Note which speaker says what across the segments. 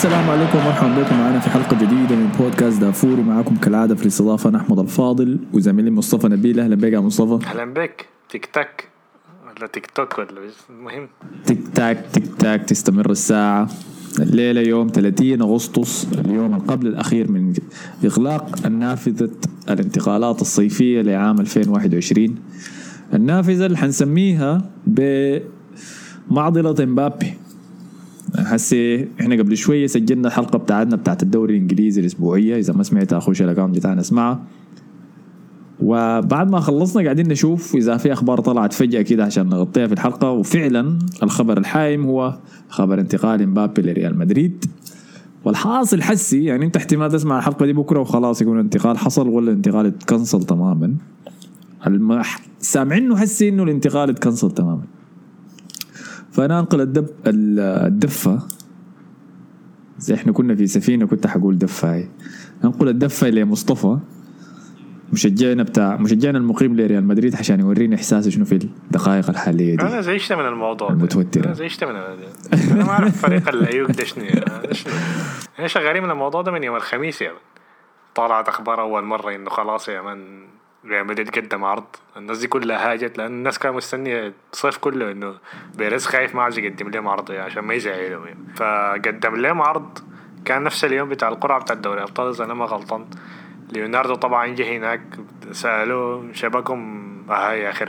Speaker 1: السلام عليكم ومرحبا بكم. معنا في حلقة جديدة من بودكاست دافور. ومعكم كالعادة في الاستضافة أنا احمد الفاضل وزميلي مصطفى نبيل. أهلا بك يا مصطفى.
Speaker 2: أهلا بك. تيك تاك. ولا تيك توك ولا المهم
Speaker 1: تيك تاك تيك تاك. تستمر الساعة. الليلة يوم 30 أغسطس اليوم قبل الأخير من إغلاق النافذة الانتقالات الصيفية لعام 2021 النافذة اللي حنسميها بمعضلة مبابي هسي إحنا قبل شوية سجلنا الحلقة بتاعتنا بتاعت الدوري الإنجليزي الأسبوعية إذا ما سمعتها اخش ال account بتاعنا أسمعها. وبعد ما خلصنا قاعدين نشوف إذا في أخبار طلعت فجأة كده عشان نغطيها في الحلقة. وفعلا الخبر الحايم هو خبر انتقال مبابي لريال مدريد. والحاصل حسي يعني أنت احتمال تسمع الحلقة دي بكرة وخلاص يكون الانتقال حصل ولا الانتقال اتكنسل تماما. سامعينه حسي إنه الانتقال اتكنسل تماما. فأنا أنقل الدب الدفة. زي إحنا كنا في سفينة كنت حقول دفة هاي. أنقل الدفة لمصطفى مشجعنا بتاع مشجعنا المقيم لريال مدريد عشان يورينا احساسه شنو في الدقائق الحالية دي.
Speaker 2: أنا زعجت من الموضوع
Speaker 1: المتوترة.
Speaker 2: أنا زعجت من أنا ما أعرف فريق الايوك ده شنو. ده شنو. إحنا شغالين من الموضوع ده من يوم الخميس يا من. طلعت أخبار أول مرة إنه خلاص يا من ريال مدريد قدم عرض. الناس دي كلها هاجت لأن الناس كانوا مستنية الصيف كله إنه بيريز خايف ما عاوز يقدم لهم عرض يعني عشان ما يزعلهم يعني. فقدم لهم عرض. كان نفس اليوم بتاع القرعة بتاع الدوري أبطال إذا أنا ما غلطان. ليوناردو طبعا جه هناك سألوه شبكهم آه يا أخي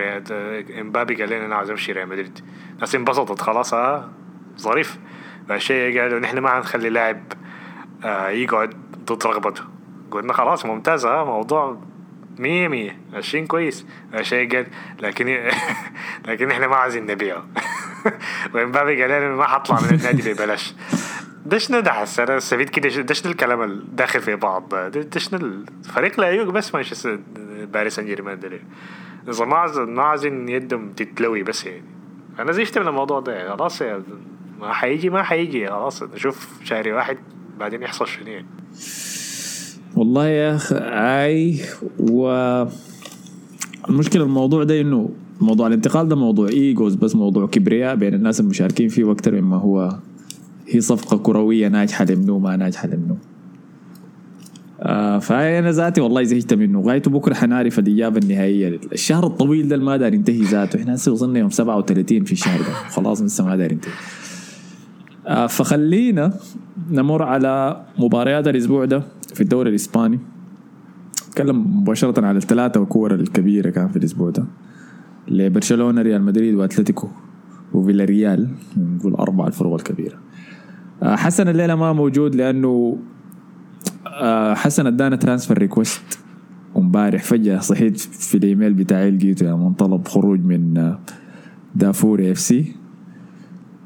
Speaker 2: إمبابي قال لنا أنا عاوز أمشي ريال مدريد. الناس انبسطت خلاص آه ظريف. فالشيء قالوا نحن ما حنخلي لاعب آه يقعد ضد رغبته. قلنا خلاص ممتاز آه موضوع مية مية. ماشيين كويس. الشيء قال لكن لكن إحنا ما عايزين نبيعه. وامبابي قال لنا ما حطلع من النادي ببلاش. ده حس أنا استفيد كده. شنو الكلام اللي داخل في بعض. شنو الفريق لا يوق بس مانشستر باريس سان جيرمان ده؟ إذا ما عايز ما عايزين يدهم تتلوي بس يعني. أنا زيشت من الموضوع ده. خلاص ما حيجي ما حيجي. خلاص. نشوف شهري واحد بعدين يحصل شنو يعني.
Speaker 1: والله يا أخي أي و المشكلة الموضوع ده إنه موضوع الانتقال ده موضوع إيجوز بس موضوع كبرياء بين الناس المشاركين فيه أكثر مما هو هي صفقة كروية ناجحة لمنو ما ناجحة لمنو. آه فانا ذاتي والله زهقت منه. غايته بكرة حنعرف الإجابة النهائية. الشهر الطويل ده ما دار ينتهي ذاته. إحنا هسه وصلنا يوم 37 في الشهر ده. خلاص لسه ما دار ينتهي. فخلينا نمر على مباريات الأسبوع ده في الدوري الإسباني. نتكلم مباشرة على الثلاثة كور الكبيرة كان في الأسبوع ده. لبرشلونة ريال مدريد وأتلتيكو وفيلاريال نقول أربع الفرق الكبيرة. آه، حسن الليلة ما موجود لأنه آه، حسن أدانا transfer request ومبارح فجأة صحيت في الإيميل بتاعي لقيته يا من طلب خروج من آه، دارفور FC.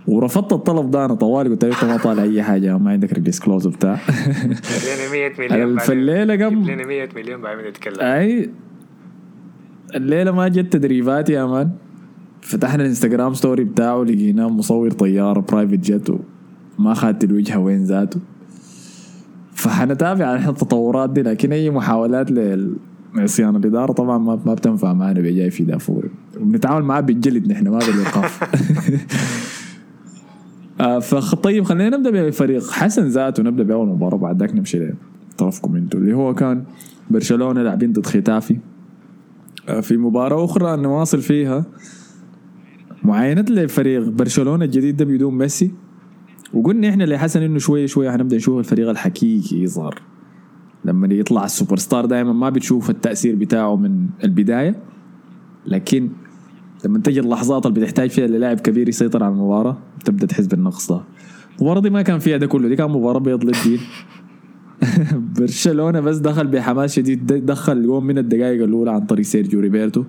Speaker 1: ورفضت الطلب ده أنا طوالي قلت له ما طالع أي حاجة ما عندك ال release clause بتاع
Speaker 2: لنا 100 مليون
Speaker 1: قام-
Speaker 2: جيب لنا 100 مليون بعدين نتكلم.
Speaker 1: أي الليلة ما جت تدريبات يا man. فتحنا ال Instagram story بتاعه لقيناه مصور طيارة private جت وما اخذت الوجهة وين ذاته. فحنتابع عن التطورات دي لكن أي محاولات لعصيان الإدارة طبعا ما ما بتنفع معنا بجاي في دافور وبنتعامل معاه بالجلد نحن ما بالايقاف آه، فخ طيب خلينا نبدأ بفريق حسن ذاته نبدأ بأول مباراة بعد ذاك نمشي لطرفكم أنتم اللي هو كان برشلونة لاعبين ضد ختافي. آه، في مباراة أخرى نواصل فيها معاينة لفريق برشلونة الجديد ده بدون ميسي. وقلنا إحنا لحسن إنه شوية شوية حنبدا نشوف الفريق الحقيقي يظهر. لما يطلع السوبر ستار دائما ما بتشوف التأثير بتاعه من البداية. لكن لما تجي اللحظات اللي بتحتاج فيها للاعب كبير يسيطر على المباراة تبدأ تحس بالنقص ده. المباراة دي ما كان فيها ده كله دي كان مباراة بيض للدين. برشلونة بس دخل بحماس شديد دخل يوم من الدقائق الأولى عن طريق سيرجيو روبيرتو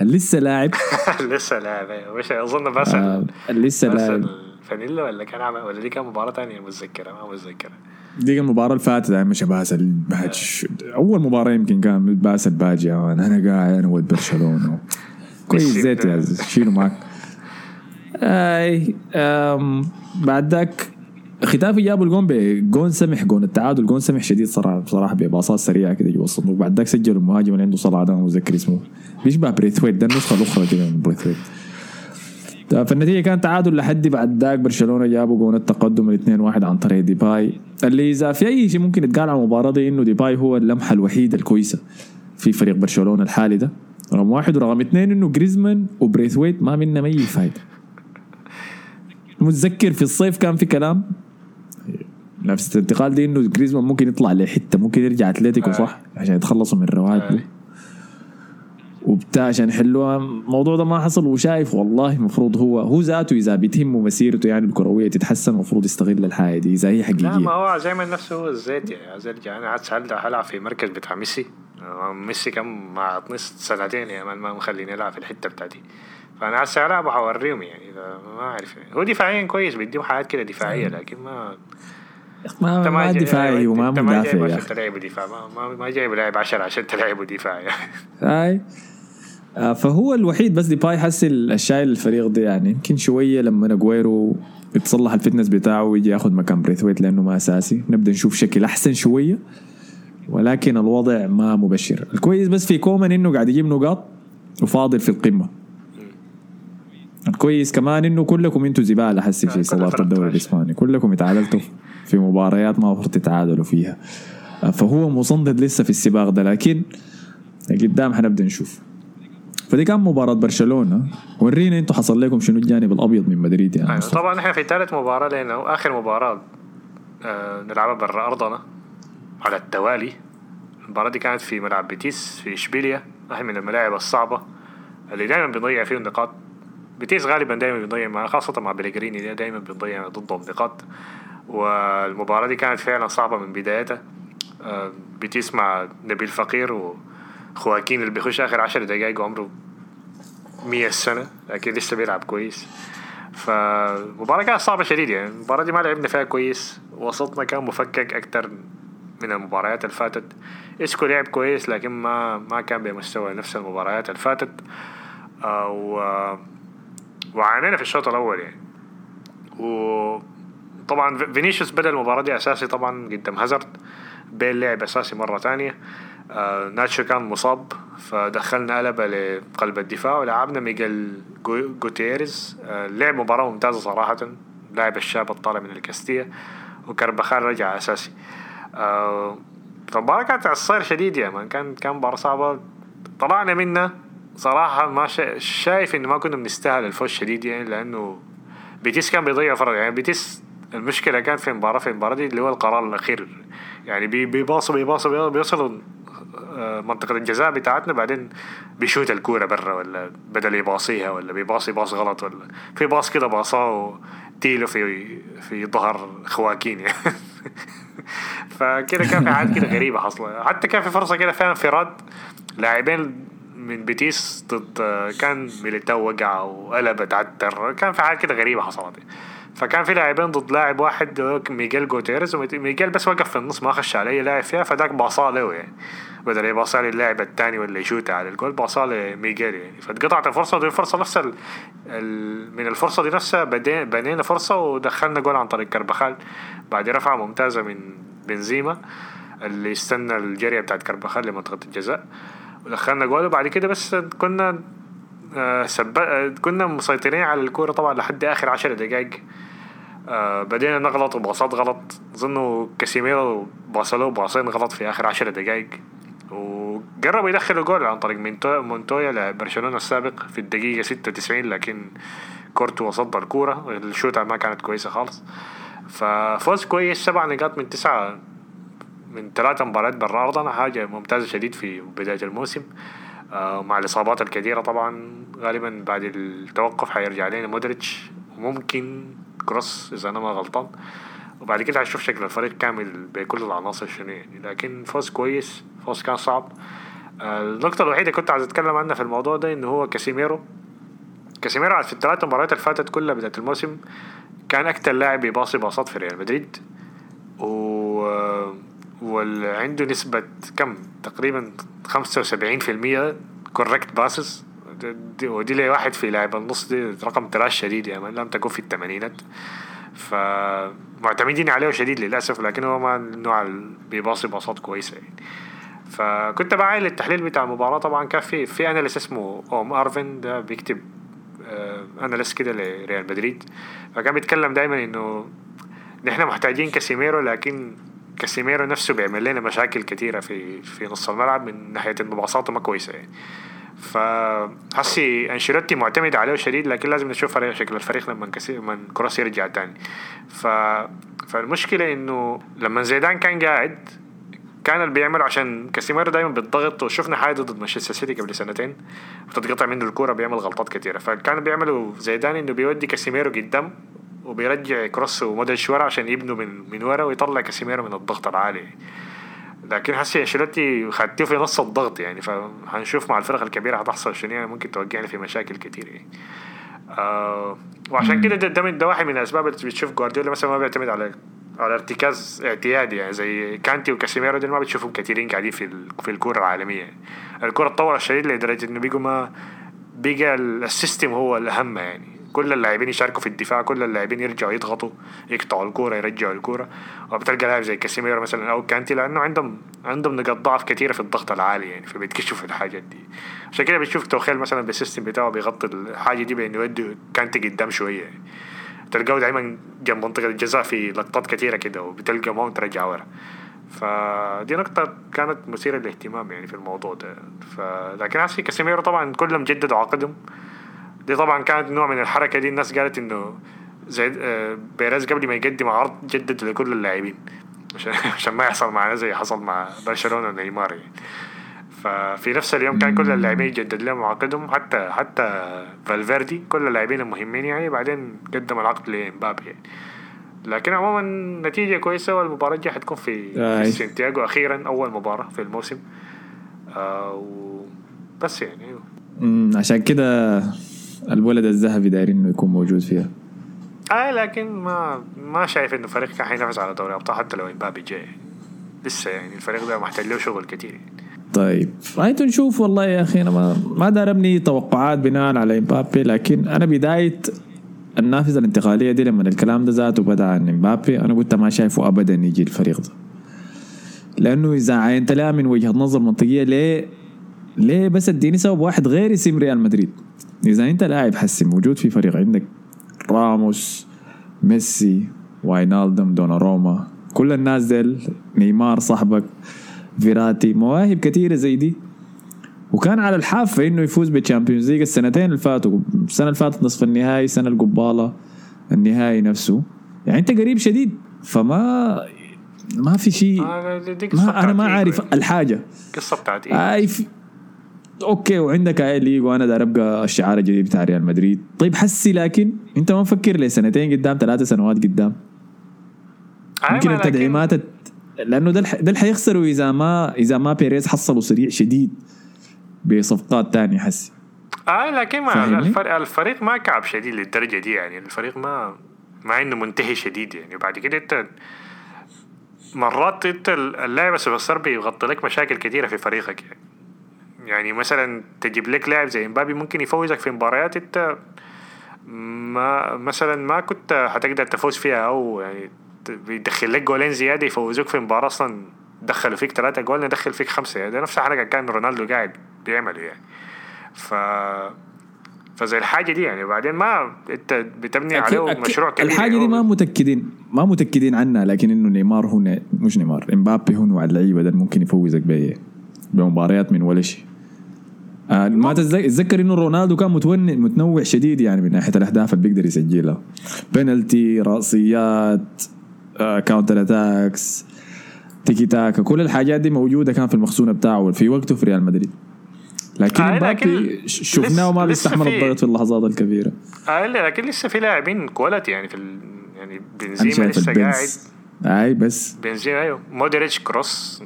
Speaker 1: لسه لاعب.
Speaker 2: لسه لاعب أيوة. مش أظن بس
Speaker 1: آه لسه لاعب.
Speaker 2: الفانيلا ولا كان عمل ولا دي كان مباراة تانية؟ متذكرة ما متذكرة
Speaker 1: دي المباراة اللي فاتت دائما شباس. الباج أول مباراة يمكن كان بأس الباجي أنا قاعد أنا ولد برشلونة. كويس زيت يا زلمة، شيله معك أي بعد ذاك ختافي جابوا الجون بجون سمح جون التعادل جون سمح شديد صراحة بصراحة بباصات سريعة كده جوا الصندوق. بعد ذاك سجلوا المهاجم اللي عنده صلاح ده متذكر اسمه. بيشبه بريثويت ده النسخة الأخرى كده من بريثويت. فالنتيجه كانت تعادل لحد بعد ذاك برشلونة جابوا جون التقدم الاثنين واحد عن طريق ديباي. اللي إذا في أي شيء ممكن يتقال عن المباراة دي إنه ديباي هو اللمحة الوحيدة الكويسة في فريق برشلونة الحالي ده. رقم واحد ورقم اثنين إنه جريزمان وبريثويت ما منهم اي فايده متذكر في الصيف كان في كلام نفس الانتقال دي إنه جريزمان ممكن يطلع لحتة ممكن يرجع أتلتيكو صح؟ عشان يتخلصوا من رواتبه وبتاع عشان يحلوها الموضوع ده ما حصل وشايف والله المفروض هو هو ذاته إذا بتهمه مسيرته يعني الكرويه تتحسن المفروض يستغل الحاجة دي إذا هي حقيقية.
Speaker 2: لا ما هو زي ما نفسه هو الزيت يعني عايز أرجع أنا عاد هلعب في مركز بتاع ميسي؟ آه، ميسي كم مع نص سنتين يا man ما مخليني ألعب في الحتة بتاعتي. فأنا هسه العب وحوريهم يعني إذا ما أعرف يعني. هو دفاعيا كويس بيديهم حاجات كده دفاعية لكن ما
Speaker 1: ما ما
Speaker 2: جاي-
Speaker 1: دفاعي وما
Speaker 2: ما
Speaker 1: مدافع يا
Speaker 2: عشان
Speaker 1: أخي.
Speaker 2: تلعب دفاع. ما ما, ما جايب لاعب 10 عشان تلعب دفاع يعني.
Speaker 1: هاي. آه، فهو الوحيد بس ديباي حس الشايل الفريق ده يعني. يمكن شوية لما اجويرو يتصلح ال fitness بتاعه ويجي ياخذ مكان بريثويت لأنه ما أساسي. نبدأ نشوف شكل أحسن شوية. ولكن الوضع ما مبشر. الكويس بس في كومان إنه قاعد يجيب نقاط وفاضل في القمة. الكويس كمان إنه كلكم أنتوا زبالة حسي في صداره الدوري. الإسباني. كلكم اتعادلتوا في مباريات ما المفروض تتعادلوا فيها. آه، فهو مصندد لسه في السباق ده لكن قدام حنبدأ نشوف. فدي كان مباراة برشلونة. ورينا أنتوا حصل لكم شنو الجانب الأبيض من مدريد يا
Speaker 2: أيوة. طبعا إحنا في ثالث مباراة لأنه آخر مباراة آه نلعبها برا أرضنا. على التوالي المباراة دي كانت في ملعب بيتيس في إشبيليا واحد من الملاعب الصعبة اللي دائما بنضيع فيه نقاط. بيتيس غالبا دائما بنضيع مع خاصة مع بلغريني دائما بنضيع ضدهم نقاط. والمباراة دي كانت فعلا صعبة من بدايتها. آه بيتيس مع نبيل فقير وخواكين اللي بيخش آخر عشر دقايق وعمره مية سنة لكن لسه بيلعب كويس. فالمباراة كانت صعبة شديد يعني. المباراة دي ما لعبنا فيها كويس. وسطنا كان مفكك أكتر من المباريات اللي فاتت. اسكو لعب كويس لكن ما ما كان بمستوى نفس المباريات اللي فاتت. آه، و وعانينا في الشوط الأول يعني. وطبعا فينيسيوس بدأ المباراة دي أساسي طبعا قدام هازارد. بيل لعب أساسي مرة تانية. آه ناتشو كان مصاب فدخلنا قلبة لقلب الدفاع ولعبنا ميغيل جو- جوتيريز. آه لعب مباراة ممتازة صراحة. لاعب الشاب الطالع من الكاستيا وكربخال رجع أساسي. آه فالمباراة كانت عصير شديد يا man كان كان مباراة صعبة. طلعنا منها صراحة ما شا... شايف إنه ما كنا بنستاهل الفوز شديد يعني لأنه بيتيس كان بيضيع فرص. يعني بيتيس المشكلة كان في المباراة في المباراة دي اللي هو القرار الأخير. يعني بي- بيباصوا بيباصوا بيباصوا- بيوصلوا آه، منطقة الجزاء بتاعتنا بعدين بيشوت الكورة برا ولا بدل يباصيها ولا بيباصي باص غلط ولا في باص كده باصاه تيلو في في ظهر خواكين يعني. فكده كان في حاجات كده غريبة حصلت. حتى كان في فرصة كده فيها انفراد لاعبين من بيتيس ضد كان ميليتاو وقع وقلب اتعتر كان في حاجات كده غريبة حصلت. فكان في لاعبين ضد لاعب واحد ميغيل جوتيريز وميغيل بس وقف في النص ما خش على اي لاعب فيها فداك باصاه له يعني. بدل يباصا للاعب الثاني ولا يشوت على الجول باصاه لميغيل يعني. فاتقطعت الفرصة ودي الفرصة نفسها ال... ال... من الفرصة دي نفسها بنينا فرصة ودخلنا جول عن طريق كربخال بعد رفعة ممتازة من بنزيما اللي استنى الجرية بتاعت كربخال لمنطقة الجزاء. ودخلنا جول وبعد كده بس كنا آه سب... آه كنا مسيطرين على الكورة طبعا لحد آخر عشر دقايق. آه بدينا نغلط وباصات غلط. ظنوا كاسيميرو باصلو باصين غلط في آخر عشر دقايق. وقرب يدخل الجول عن طريق مونتو- مونتويا لبرشلونة السابق في الدقيقة 96 لكن كورتوا صد الكورة. الشوطة ما كانت كويسة خالص. ففوز كويس سبع نقاط من تسعة من ثلاثة مباريات برا أرضنا. حاجة ممتازة شديد في بداية الموسم. آه، مع الإصابات الكثيرة طبعا. غالبا بعد التوقف حيرجع لنا مودريتش. وممكن كروس إذا أنا ما غلطان. وبعد كده هنشوف شكل الفريق كامل بكل العناصر شنو يعني لكن فوز كويس. فوز كان صعب. النقطة الوحيدة كنت عايز أتكلم عنها في الموضوع ده إنه هو كاسيميرو. كاسيميرو في الثلاث مباريات اللي فاتت كلها بداية الموسم كان أكتر لاعب يباصي باصات في ريال مدريد. و وعنده نسبة كم؟ تقريبا خمسة وسبعين في المية correct passes ودي لي واحد في لاعب النص دي رقم trash شديد يعني لازم تكون في الثمانينات. فمعتمدين عليه شديد للأسف لكن هو ما النوع بيباصي باصات كويسة يعني. فكنت بعاين التحليل بتاع المباراة. طبعا كان في في analyst اسمه اوم أرفيند ده بيكتب analysis كده لريال مدريد. فكان بيتكلم دائما إنه نحن محتاجين كاسيميرو لكن كاسيميرو نفسه بيعمل لنا مشاكل كثيره في في نص الملعب من ناحية إنه باصاته ما كويسة يعني. فحسي أنشيلوتي معتمد عليه شديد لكن لازم نشوف فريق شكل الفريق لما لما كروس يرجع تاني. ف فالمشكلة إنه لما زيدان كان قاعد كان بيعمل عشان كاسيميرو دايما بالضغط وشفنا حاجة ضد مانشستر سيتي قبل سنتين وتتقطع منه الكورة بيعمل غلطات كثيره فكانوا بيعملوا زيدان إنه بيودي كاسيميرو قدام وبيرجع كروس ومودريتش ورا عشان يبنوا من من ورا ويطلع كاسيميرو من الضغط العالي. لكن هسه أنشيلوتي خدته في نص الضغط يعني فهنشوف مع الفرق الكبيرة هتحصل شنو يعني ممكن توقعنا في مشاكل كثير يعني. آه وعشان كده ده, ده, ده واحد من الأسباب اللي بتشوف جوارديولا مثلا ما بيعتمد على على ارتكاز اعتيادي يعني زي كانتي وكاسيميرو دول ما بتشوفهم كثيرين قاعدين في في الكوره العالمية يعني. الكوره تطور شديد لدرجة إنه بيجوا ما بقى ال system هو الأهم يعني كل اللاعبين يشاركوا في الدفاع كل اللاعبين يرجعوا يضغطوا يقطعوا الكورة يرجعوا الكورة وبتلقى لاعب زي كاسيميرو مثلا أو كانتي لأنه عندهم عندهم نقاط ضعف كثيره في الضغط العالي يعني فبيتكشفوا في الحاجات دي عشان كده بتشوف توخيل مثلا بال system بتاعه بيغطي الحاجة دي بإنه يودي كانتي قدام شوية يعني. تلقاه دائما جنب منطقة الجزاء في لقطات كثيرة كده وبتلقى ماونت رجع ورا. فدي نقطة كانت مثيرة للاهتمام يعني في الموضوع ده. ف... لكن هسه كاسيميرو طبعا كلهم جددوا عقدهم دي طبعا كانت نوع من الحركة دي. الناس قالت إنه زي آه، بيريز قبل ما يقدم عرض جدد لكل اللاعبين عشان ما يحصل معنا زي حصل مع برشلونة ونيمار يعني. ففي نفس اليوم كان كل اللاعبين يجدد لهم عقدهم حتى حتى فالفيردي كل اللاعبين المهمين يعني بعدين قدم العقد لمبابي يعني. لكن عموما نتيجة كويسة والمباراة دي حتكون في, في سانتياغو أخيرا أول مباراة في الموسم. آه بس يعني
Speaker 1: أيوه. عشان كده الولد الذهبي داير إنه يكون موجود فيها.
Speaker 2: آه لكن ما ما شايف إنه فريق كان حينافس على دوري ابطال حتى لو إمبابي جاي. لسه يعني الفريق ده محتاج له شغل كتير. يعني.
Speaker 1: طيب هايتو نشوف والله يا أخي أنا ما ما دار ابني توقعات بناء على إمبابي لكن أنا بداية النافذة الانتقالية دي لما الكلام ده ذاته بدا عن إمبابي أنا قلت ما شايفه ابدا يجي الفريق ده. لأنه إذا عاينت لها من وجهة نظر منطقية ليه ليه بس اديني سبب واحد غير اسم ريال مدريد؟ إذا أنت لاعب حسي موجود في فريق عندك راموس ميسي واينالدم دوناروما كل الناس ديل نيمار صاحبك فيراتي مواهب كثيرة زي دي. وكان على الحافة إنه يفوز بال Champions League السنتين اللي فاتوا. السنة اللي فاتت نصف النهائي السنة القبالة النهائي نفسه. يعني أنت قريب شديد فما ما في شيء. ما أنا ما عارف الحاجة.
Speaker 2: قصة بتاعت
Speaker 1: إيه؟ في أوكي وعندك أي ليج وأنا داير أبقى الشعار الجديد بتاع ريال مدريد. طيب حسي لكن أنت ما مفكر لي سنتين قدام ثلاثة سنوات قدام. يمكن التدعيمات لأنه ده ده اللي حيخسروا إذا ما إذا ما بيريز حصلوا سريع شديد بصفقات تانية حسي
Speaker 2: آه لكن ما الفريق, الفريق ما كعب شديد للدرجة دي يعني. الفريق ما ما انه منتهي شديد يعني. وبعد كده أنت مرات أنت اللاعب السوبر بيغطي لك مشاكل كثيره في فريقك يعني. يعني مثلا تجيب لك لاعب زي إمبابي ممكن يفوزك في مباريات أنت ما مثلا ما كنت هتقدر تفوز فيها أو يعني بيدخل لك جولين زيادة يفوزوك في مباراة أصلا دخلوا فيك ثلاثة جول ندخل فيك خمسة. يعني ده نفس الحركة كان رونالدو قاعد بيعمله يعني. ف فزي الحاجة دي يعني. بعدين ما أنت بتبني أكيد عليه أكيد مشروع كبير
Speaker 1: الحاجة دي ما متأكدين ما متأكدين عنها لكن إنه نيمار هو مش نيمار. إمبابي هو نوع اللعيبة ده ممكن يفوزك بمباريات من ولا شيء. آه ما تتذكر إنه رونالدو كان متون متنوع شديد يعني من ناحية الأهداف اللي بيقدر يسجلها. بينالتي رأسيات counter attacks تيكي تاكا كل الحاجات دي موجودة كان في المخزون بتاعه في وقته في ريال مدريد. لكن آه مبابي شفناه ما بيستحمل الضغط في اللحظات الكبيرة.
Speaker 2: آه لكن لسه في لاعبين quality يعني في ال... يعني بنزيما لسه قاعد.
Speaker 1: أي بس.
Speaker 2: بنزيما أيوه. مودريتش كروس.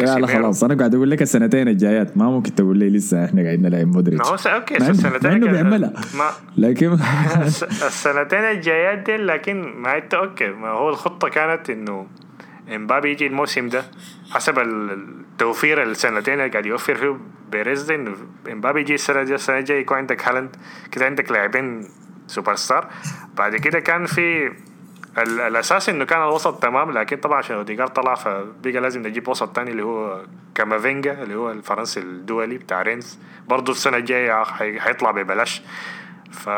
Speaker 1: لا لا خلاص أنا قاعد أقول لك السنتين الجايات. ما ممكن تقول لي لسه إحنا قاعدين نلعب مودريتش.
Speaker 2: ما هو okay السنتين
Speaker 1: انه بيعملها
Speaker 2: ما
Speaker 1: لكن
Speaker 2: السنتين الجايات دي لكن ما انت okay ما هو الخطة كانت إنه إمبابي يجي الموسم ده حسب التوفير السنتين اللي قاعد يوفر فيه بيريز إنه إمبابي يجي السنة دي السنة الجاية يكون عندك هالاند. كده عندك لاعبين سوبر ستار. بعد كده كان في الأساس إنه كان الوسط تمام لكن طبعا عشان اوديجار طلع فبقى لازم نجيب وسط تاني اللي هو كامافينجا اللي هو الفرنسي الدولي بتاع رينز. برضه السنة الجاية حيطلع ببلاش. ف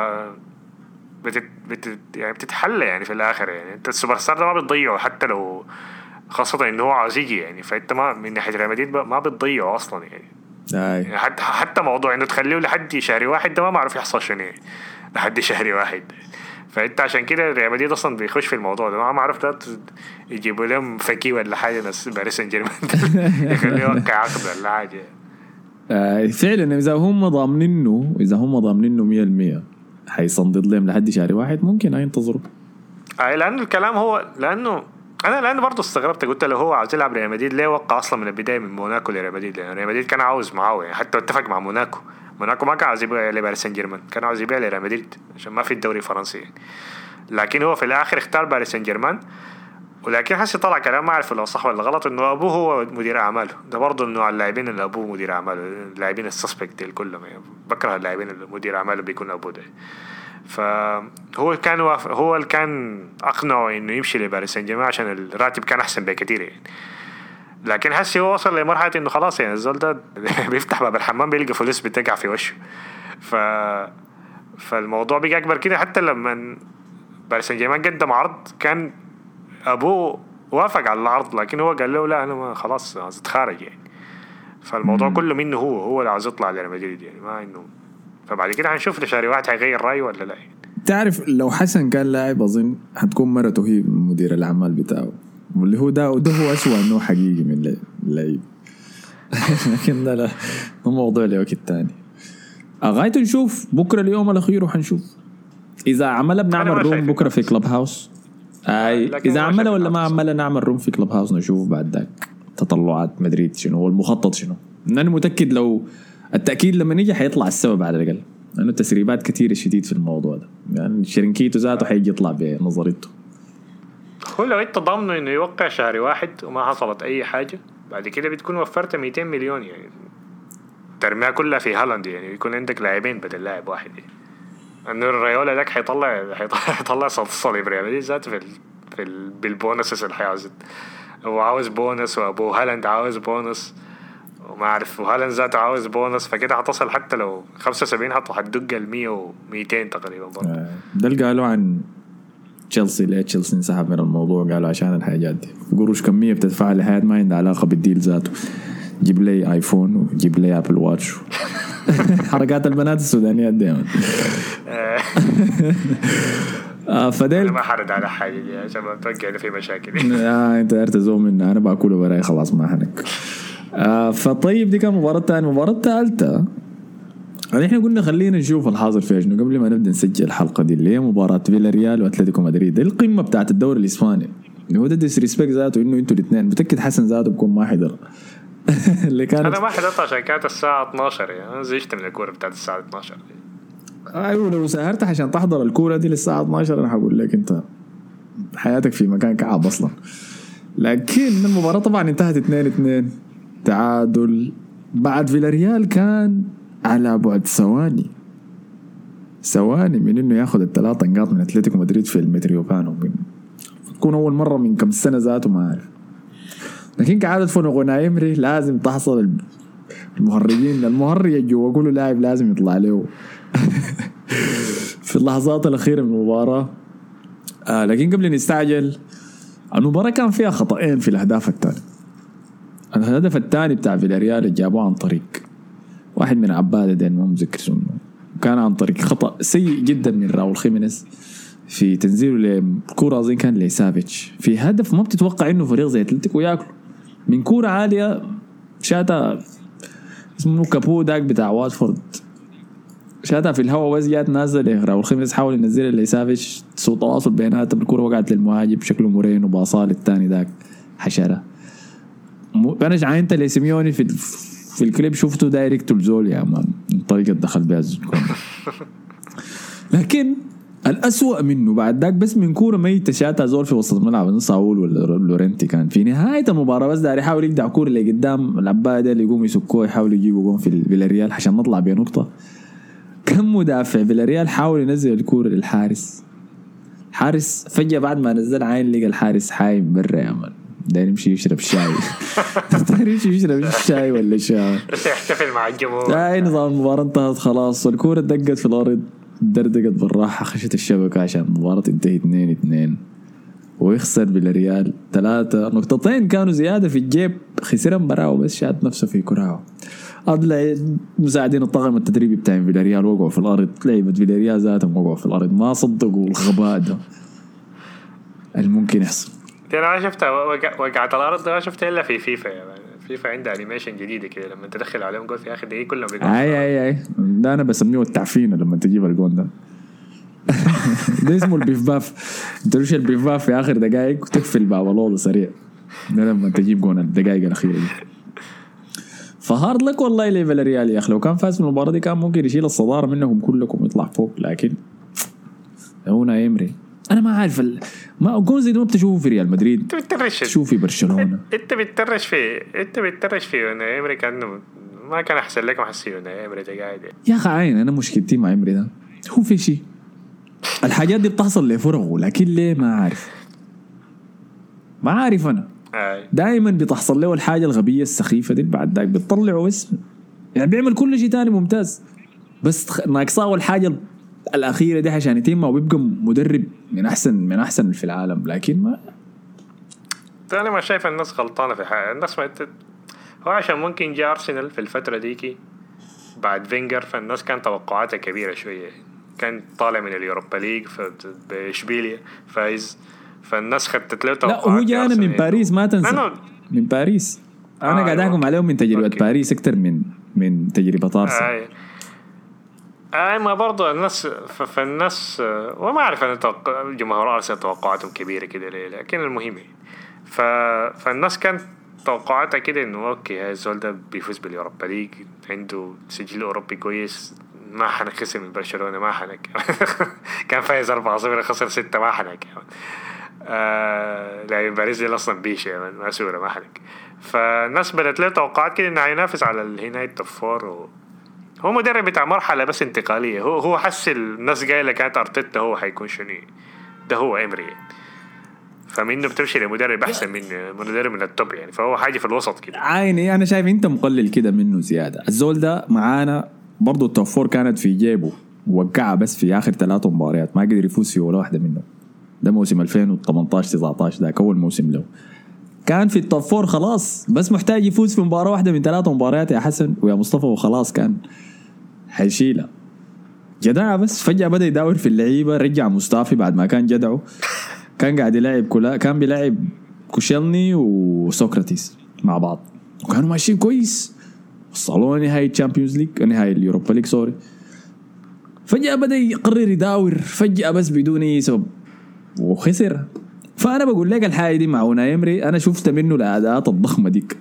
Speaker 2: بتت... بتت... يعني بتتحلى يعني في الآخر يعني. أنت السوبر ستار ده ما بتضيعه حتى لو خاصة انه هو عاوز يجي يعني. فأنت ما من ناحية ريال مدريد ما بتضيعه أصلا يعني. يعني حتى حتى موضوع إنه تخليه لحد شهر واحد ده ما معروف يحصل شنو يعني. لحد شهر واحد. فانت عشان كده ريال مدريد أصلا بيخش في الموضوع ده. ما معروف ده يجيبوا لهم فكي ولا حاجة ناس باريس سان جيرمان يخليه يوقع عقد ولا حاجة.
Speaker 1: آه فعلا إذا هم ضامنينه إذا هم ضامنينه 100% حيصندد لهم لحد شهر واحد ممكن ينتظروا.
Speaker 2: آه لأنه الكلام هو لأنه أنا لأنه برضه استغربت قلت لو هو عاوز يلعب ريال مدريد ليه وقع أصلا من البداية من موناكو لريال مدريد؟ يعني ريال مدريد كان عاوز معاه يعني حتى اتفق مع موناكو. موناكو ما كان عاوز يبيع لباريس سان جيرمان كان عاوز يبيع لريال مدريد عشان ما في الدوري الفرنسي. لكن هو في الآخر اختار باريس سان جيرمان ولكن حسي طلع كلام ما اعرف لو صح ولا غلط انه ابوه هو مدير اعماله ده برضه انه اللاعبين اللي ابوه مدير اعماله اللاعبين ال suspect كلهم يعني بكره اللاعبين اللي مدير اعماله بيكون ابوه ده فهو كان. هو اللي كان اقنعه انه يمشي لباريس سان جيرمان عشان الراتب كان احسن بكثير يعني لكن حسي هو وصل لمرحلة إنه خلاص يعني الزول ده بيفتح باب الحمام بيلقى فلوس بتقع في وشه. ف فالموضوع بقى أكبر كده. حتى لما باريس سان جيرمان قدم عرض كان أبوه وافق على العرض لكن هو قال له لا أنا ما خلاص عايز أتخارج يعني. فالموضوع مم. كله منه هو هو اللي عاوز يطلع لريال مدريد يعني. ما انه فبعد كده هنشوف لشاري واحد هيغير رأيه ولا لا يعني.
Speaker 1: تعرف لو حسن كان لاعب أظن حتكون مرته هي مدير الاعمال بتاعه. واللي هو ده ده هو اسوء انه حقيقي من اللعيب. لكن ده لا. موضوع لوقت تاني غاية نشوف. بكرة اليوم الأخير وحنشوف. إذا عملها بنعمل روم بكرة في كلب هاوس أي إذا عملها ولا ما عملها نعمل روم في كلب هاوس نشوف بعد ذاك. تطلعات مدريد شنو. هو المخطط شنو؟ أنا متأكد لو التأكيد لما نيجي حيطلع السبب على الأقل. لأنه التسريبات كثيره شديد في الموضوع ده. يعني شرنكيتو ذاته حيجي يطلع بنظريته.
Speaker 2: هو لو انت ضامنه انه يوقع شهر واحد وما حصلت اي حاجة بعد كده بتكون وفرت 200 مليون يعني. ترميها كلها في هالاند يعني يكون عندك لاعبين بدل لاعب واحد يعني. إنه الريولا ذاك حيطلع حيطلع صليب ريال مدريد ذاته في ال... في ال... اللي حيعوز هو عاوز بونس وأبو هالاند عاوز بونس. وما أعرف وهالاند ذاته عاوز بونس فكده حتصل حتى لو 75 حط حتدق ال 100 و 200 تقريبا برضه.
Speaker 1: آه، ده اللي قالوا عن تشيلسي ليه تشيلسي انسحب من الموضوع؟ قالوا عشان الحاجات دي. قروش كمية بتدفعها لحياة ما عندها علاقة بالديل ذاته. جيب لي ايفون وجيب لي ابل واتش حركات البنات السودانيات دائما
Speaker 2: آه فديل ما حرد على حاجة دي عشان ما توقعنا في مشاكل.
Speaker 1: آه أنت داير تزوم منه أنا باكله براي خلاص ما حنك. آه فطيب دي كانت مباراة ثانية المباراة الثالثة يعني إحنا قلنا خلينا نشوف الحاصل فيها شنو قبل ما نبدأ نسجل الحلقة دي اللي هي مباراة فيلاريال وأتلتيكو مدريد. القمة بتاعت الدوري الإسباني. هو ده disrespect ذاته إنه أنتوا الاثنين. متأكد حسن ذاته بكون ما حضر.
Speaker 2: اللي كانت أنا ما حضرت عشان كانت الساعة 12 يعني. أنا زهقت من الكورة بتاعت الساعة 12
Speaker 1: أيوه لو سهرت عشان تحضر الكورة دي للساعة 12 أنا حقول لك أنت حياتك في مكان كعب أصلا. لكن المباراة طبعا انتهت 2 2 تعادل. بعد فيلاريال كان على بعد ثواني ثواني من إنه ياخذ الثلاثة نقاط من أتلتيكو مدريد في الميتروبوليتانو. تكون أول مرة من كم سنة ذاته ما أعرف. لكن كعادة أوناي إمري لازم تحصل المهرجين. المهرج جوا كل لاعب لازم يطلع له. في اللحظات الأخيرة من المباراة. آه لكن قبل نستعجل المباراة كان فيها خطأين في الأهداف الثانية. الهدف الثاني بتاع فيلاريال جابوه عن طريق واحد من عبادة دين ما مذكر اسمه كان عن طريق خطأ سيء جدا من راول خيمينيز في تنزيله لكورة أظن كان لسافيتش في هدف ما بتتوقع إنه فريق زي أتلتيكو ياكله. من كورة عالية شاتا اسمه كابو داك بتاع واتفورد. شاتها في الهواء بس جات نازلة راول خيمينيز حاول ينزلها لسافيتش سوء تواصل بيناتهم. الكورة وقعت للمهاجم شكله مورين وباصال للثاني ذاك حشرة. أنا عاينت لسيميوني في في الكليب شفته دايركت الزول يا مان طريقه دخل بها لكن الأسوأ منه بعد ذاك بس من كورة ميتة شاتها زول في وسط الملعب صاول ولا لورنتي كان في نهاية المباراة بس داري يحاول يقدع كورة اللي قدام العباده اللي يقوم يسكوه يحاول يجيبوا جون في فيلاريال عشان نطلع بنقطه كم مدافع فيلاريال حاول ينزل الكورة للحارس؟ حارس فجأة بعد ما نزل عين لقى الحارس حايم برا يا مان داير يمشي يشرب شاي داير يمشي يشرب شاي ولا شاي.
Speaker 2: بس يحتفل مع الجمهور.
Speaker 1: أي نظام المباراه انتهت خلاص. الكورة دقت في الأرض دردقت بالراحة خشت الشبكة عشان المباراة تنتهي 2 2 ويخسر فياريال ثلاثة. نقطتين كانوا زيادة في الجيب. خسر مباراة بس شاد نفسه في كراعه أضلع مساعدين الطاقم التدريبي بتاع فيلاريال وقعوا في الأرض. لعيبة فيلاريال ذاتهم وقعوا في الأرض. ما صدقوا الغباء ده. الممكن يحصل.
Speaker 2: أنا ما شفتها. وقع- وقعت الأرض ما شفتها إلا في فيفا. يعني فيفا عندها animation جديدة كده لما تدخل عليهم جول في آخر دقيقة كلهم بيقعوا
Speaker 1: اي اي أي. ده أنا بسميه التعفينه لما تجيب الجون ده. ده اسمه البيف باف. ترش البيف باف في آخر دقائق وتقفل باب الوضع سريع. ده لما تجيب جون الدقائق الأخيرة دي. فهارد لك والله ليفالريال يا أخي. لو كان فاز في المباراة دي كان ممكن يشيل الصدارة منهم كلكم ويطلع فوق لكن هنا يمري. أنا ما عارف ال... ما جون زي ده ما بتشوفه في ريال مدريد.
Speaker 2: انت بترش
Speaker 1: تشوف في برشلونة.
Speaker 2: انت بترش في انت بترش في إمري كأنه ما كان أحسن لك محسي أنا إمري ده قاعد.
Speaker 1: يا أخي عين أنا مشكلتي مع إمري ده. هو في شيء. الحاجات دي بتحصل لفرغه لكن ليه؟ ما عارف. ما عارف
Speaker 2: أنا.
Speaker 1: دائما بتحصل له الحاجة الغبية السخيفة دي بعد ذاك بتطلعه بس. يعني بيعمل كل شيء تاني ممتاز. بس ناقصاه الحاجة الأخيرة دي عشان يتم ويبقى مدرب من أحسن من أحسن في العالم لكن ما
Speaker 2: أنا ما شايف الناس غلطانة في حاجة. الناس ما هو عشان ممكن جاء أرسنال في الفترة ديكي بعد فينجر فالناس كان توقعاتها كبيرة شوية. كان طالع من ال Europa League باشبيلية فايز. فالناس خدت له
Speaker 1: لا
Speaker 2: توقعات
Speaker 1: هو جانا من. باريس ما تنسى.
Speaker 2: لأنه
Speaker 1: من باريس. أنا
Speaker 2: آه،
Speaker 1: قاعد
Speaker 2: أيوة.
Speaker 1: أحكم عليهم من تجربة
Speaker 2: okay.
Speaker 1: باريس أكثر من من تجربة أرسنال.
Speaker 2: اي أي ما برضو الناس فالناس وما أعرف أنا جمهور ارسنال توقعاتهم كبيرة كده ليه لكن المهم يعني. ف... فالناس كانت توقعاتها كده إنه okay الزول ده بيفوز بال Europa ليج عنده سجل أوروبي كويس ما حنخسر من برشلونة ما حنك كان فايز 4 0 خسر 6 ما حنك آه لكن باريس دي أصلا بيش يعني ما سورة ما حنك فالناس بدأت له توقعات كده انه هينافس على الهناية التوب فور. هو مدرب بتاع مرحلة بس انتقالية. هو هو حس الناس قايله كانت أرتيتا هو حيكون شنو؟ ده هو إمري. يعني. فمنه بتمشي لمدرب أحسن من مدرب من التوب يعني. فهو حاجة في الوسط كده.
Speaker 1: عيني أنا شايف أنت مقلل كده منه زيادة. الزول ده معانا برضه ال top four كانت في جيبه وقعها بس في آخر ثلاثة مباريات. ما قدر يفوز في ولا واحدة منهم. ده موسم 2018 19 ذاك أول موسم له. كان في ال top four خلاص بس محتاج يفوز في مباراة واحدة من ثلاثة مباريات يا حسن ويا مصطفى وخلاص كان حيشيلها جدع بس فجأة بدأ يداور في اللعيبة رجع مصطفي بعد ما كان جدعه. كان قاعد يلعب كلا كان بيلعب كوسيلني وسوكراتيس مع بعض. وكانوا ماشيين كويس. وصلوا نهاية Champions League نهاية ال Europa League sorry فجأة بدأ يقرر يداور فجأة بس بدون أي سبب. وخسر. فأنا بقول لك الحاجة دي مع أوناي إمري أنا شفت منه الأداءات الضخمة ديك.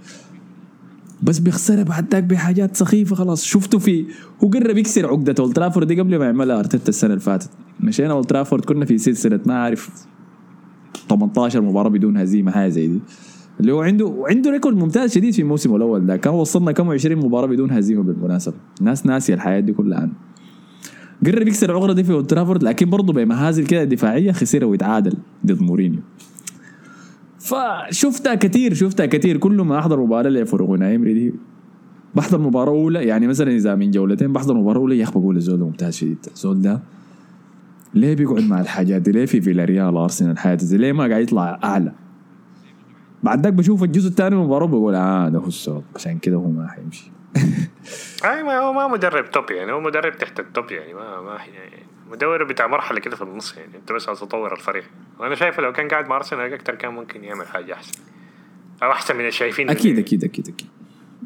Speaker 1: بس بيخسرها بعد ذاك بحاجات سخيفة خلاص. شفته في هو قرب يكسر عقدة اولد ترافورد دي قبل ما يعملها أرتيتا السنة اللي فاتت. مشينا اولد ترافورد كنا في سلسلة ما أعرف 18 مباراة بدون هزيمة حاجة زي دي. اللي هو عنده عنده record ممتاز شديد في الموسم الأول ده. كان وصلنا كم؟ 20 مباراة بدون هزيمة بالمناسبة. الناس ناسية الحاجات دي كلها. عنه قرب يكسر العقده دي في اولد ترافورد لكن برضه بمهازل كده دفاعية خسرها ويتعادل ضد مورينيو. فشفتها كثير شفتها كثير كل ما أحضر مباراة لفرقة أوناي إمري دي. بحضر مباراة أولى يعني مثلا إذا من جولتين بحضر مباراة أولى يا أخي بقول الزول ممتاز شديد. الزول ده ليه بيقعد مع الحاجات دي؟ ليه في فيلاريال أرسنال الحاجات دي؟ ليه ما قاعد يطلع أعلى؟ بعد ذاك بشوف الجزء الثاني من المباراه بقول آه ده هو الزول عشان كده هو ما حيمشي.
Speaker 2: أي ما هو ما مدرب top يعني هو مدرب تحت ال top يعني ما ما يعني مدرب بتاع مرحلة كده في النص يعني أنت بس عايز تطور الفريق. وأنا شايف لو كان قاعد مع ارسنال أكتر كان ممكن يعمل حاجة أحسن. أو أحسن من الشايفين
Speaker 1: أكيد أكيد أكيد أكيد.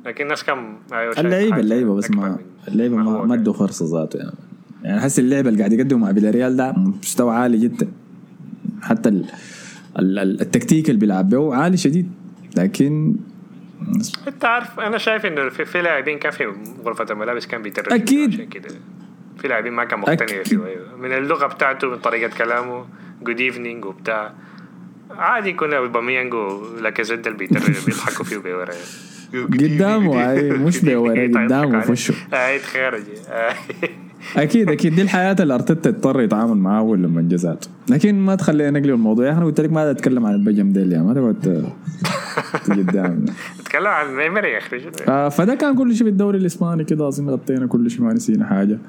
Speaker 2: لكن الناس أيوة شايف اللعيبة
Speaker 1: اللعيبة بس ما اللعيبة
Speaker 2: ما
Speaker 1: ما,
Speaker 2: كان.
Speaker 1: ادوا فرصة ذاته يعني. يعني حس اللعبه اللي قاعد يقدمه مع فيلاريال ده مستوى عالي جدا. حتى ال- التكتيك اللي بيلعب به عالي شديد لكن
Speaker 2: انت عارف أنا شايف انه في, في لاعبين كان في غرفة الملابس كان بيدرب
Speaker 1: أكيد.
Speaker 2: عشان كده في لاعبين ما كان مقتنع. فيه. من اللغة بتاعته من طريقة كلامه good evening وبتاع عادي كان أوباميانج ولاكازيت اللي بيضحكوا فيه بيورا
Speaker 1: قدامه، مش بيورا، قدامه في وشه.
Speaker 2: خارج
Speaker 1: أكيد أكيد. دي الحياة اللي أرتيتا اضطر يتعامل معاه اول لما جزاته لكن ما تخلينا نقلب الموضوع. إحنا قلت لك ما أتكلم عن البجم ديل يعني. ما تقعد ت- تجي قدامنا.
Speaker 2: تكلم عن ميمري يا أخي؟
Speaker 1: آه، فده كان كل شيء بالدوري الإسباني كده. اظن غطينا كل شيء ما نسينا حاجة.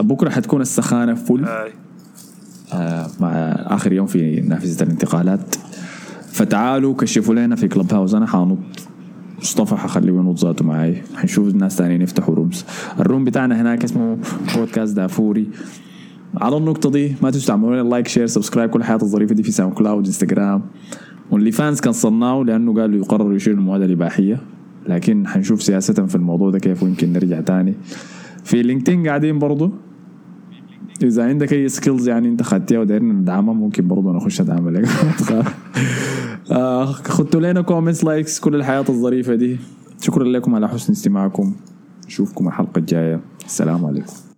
Speaker 1: بكرة حتكون السخانة فل
Speaker 2: آي.
Speaker 1: آه مع آخر يوم في نافذة الانتقالات. فتعالوا كشفوا لنا في Clubhouse أنا حانط مصطفى حخليه ينط ذاته معاي. حنشوف الناس تانيين يفتحوا rooms ال room بتاعنا هناك اسمه بودكاست دافوري. على النقطة دي ما تنسوا تعملوا like share subscribe كل الحياة الظريفة دي في SoundCloud انستغرام و OnlyFans كنسلناه لأنه قالوا يقرروا يشيلوا المواد الإباحية. لكن حنشوف سياسة في الموضوع ده كيف ويمكن نرجع تاني. في لينكدين قاعدين برضو. إذا عندك أي skills يعني أنت خدتها ودايرنا ندعمها ممكن برضه نخش ندعم لك. آه، خدتوا لنا comments likes كل الحياة الظريفة دي. شكرا لكم على حسن استماعكم. نشوفكم الحلقة الجاية. السلام عليكم.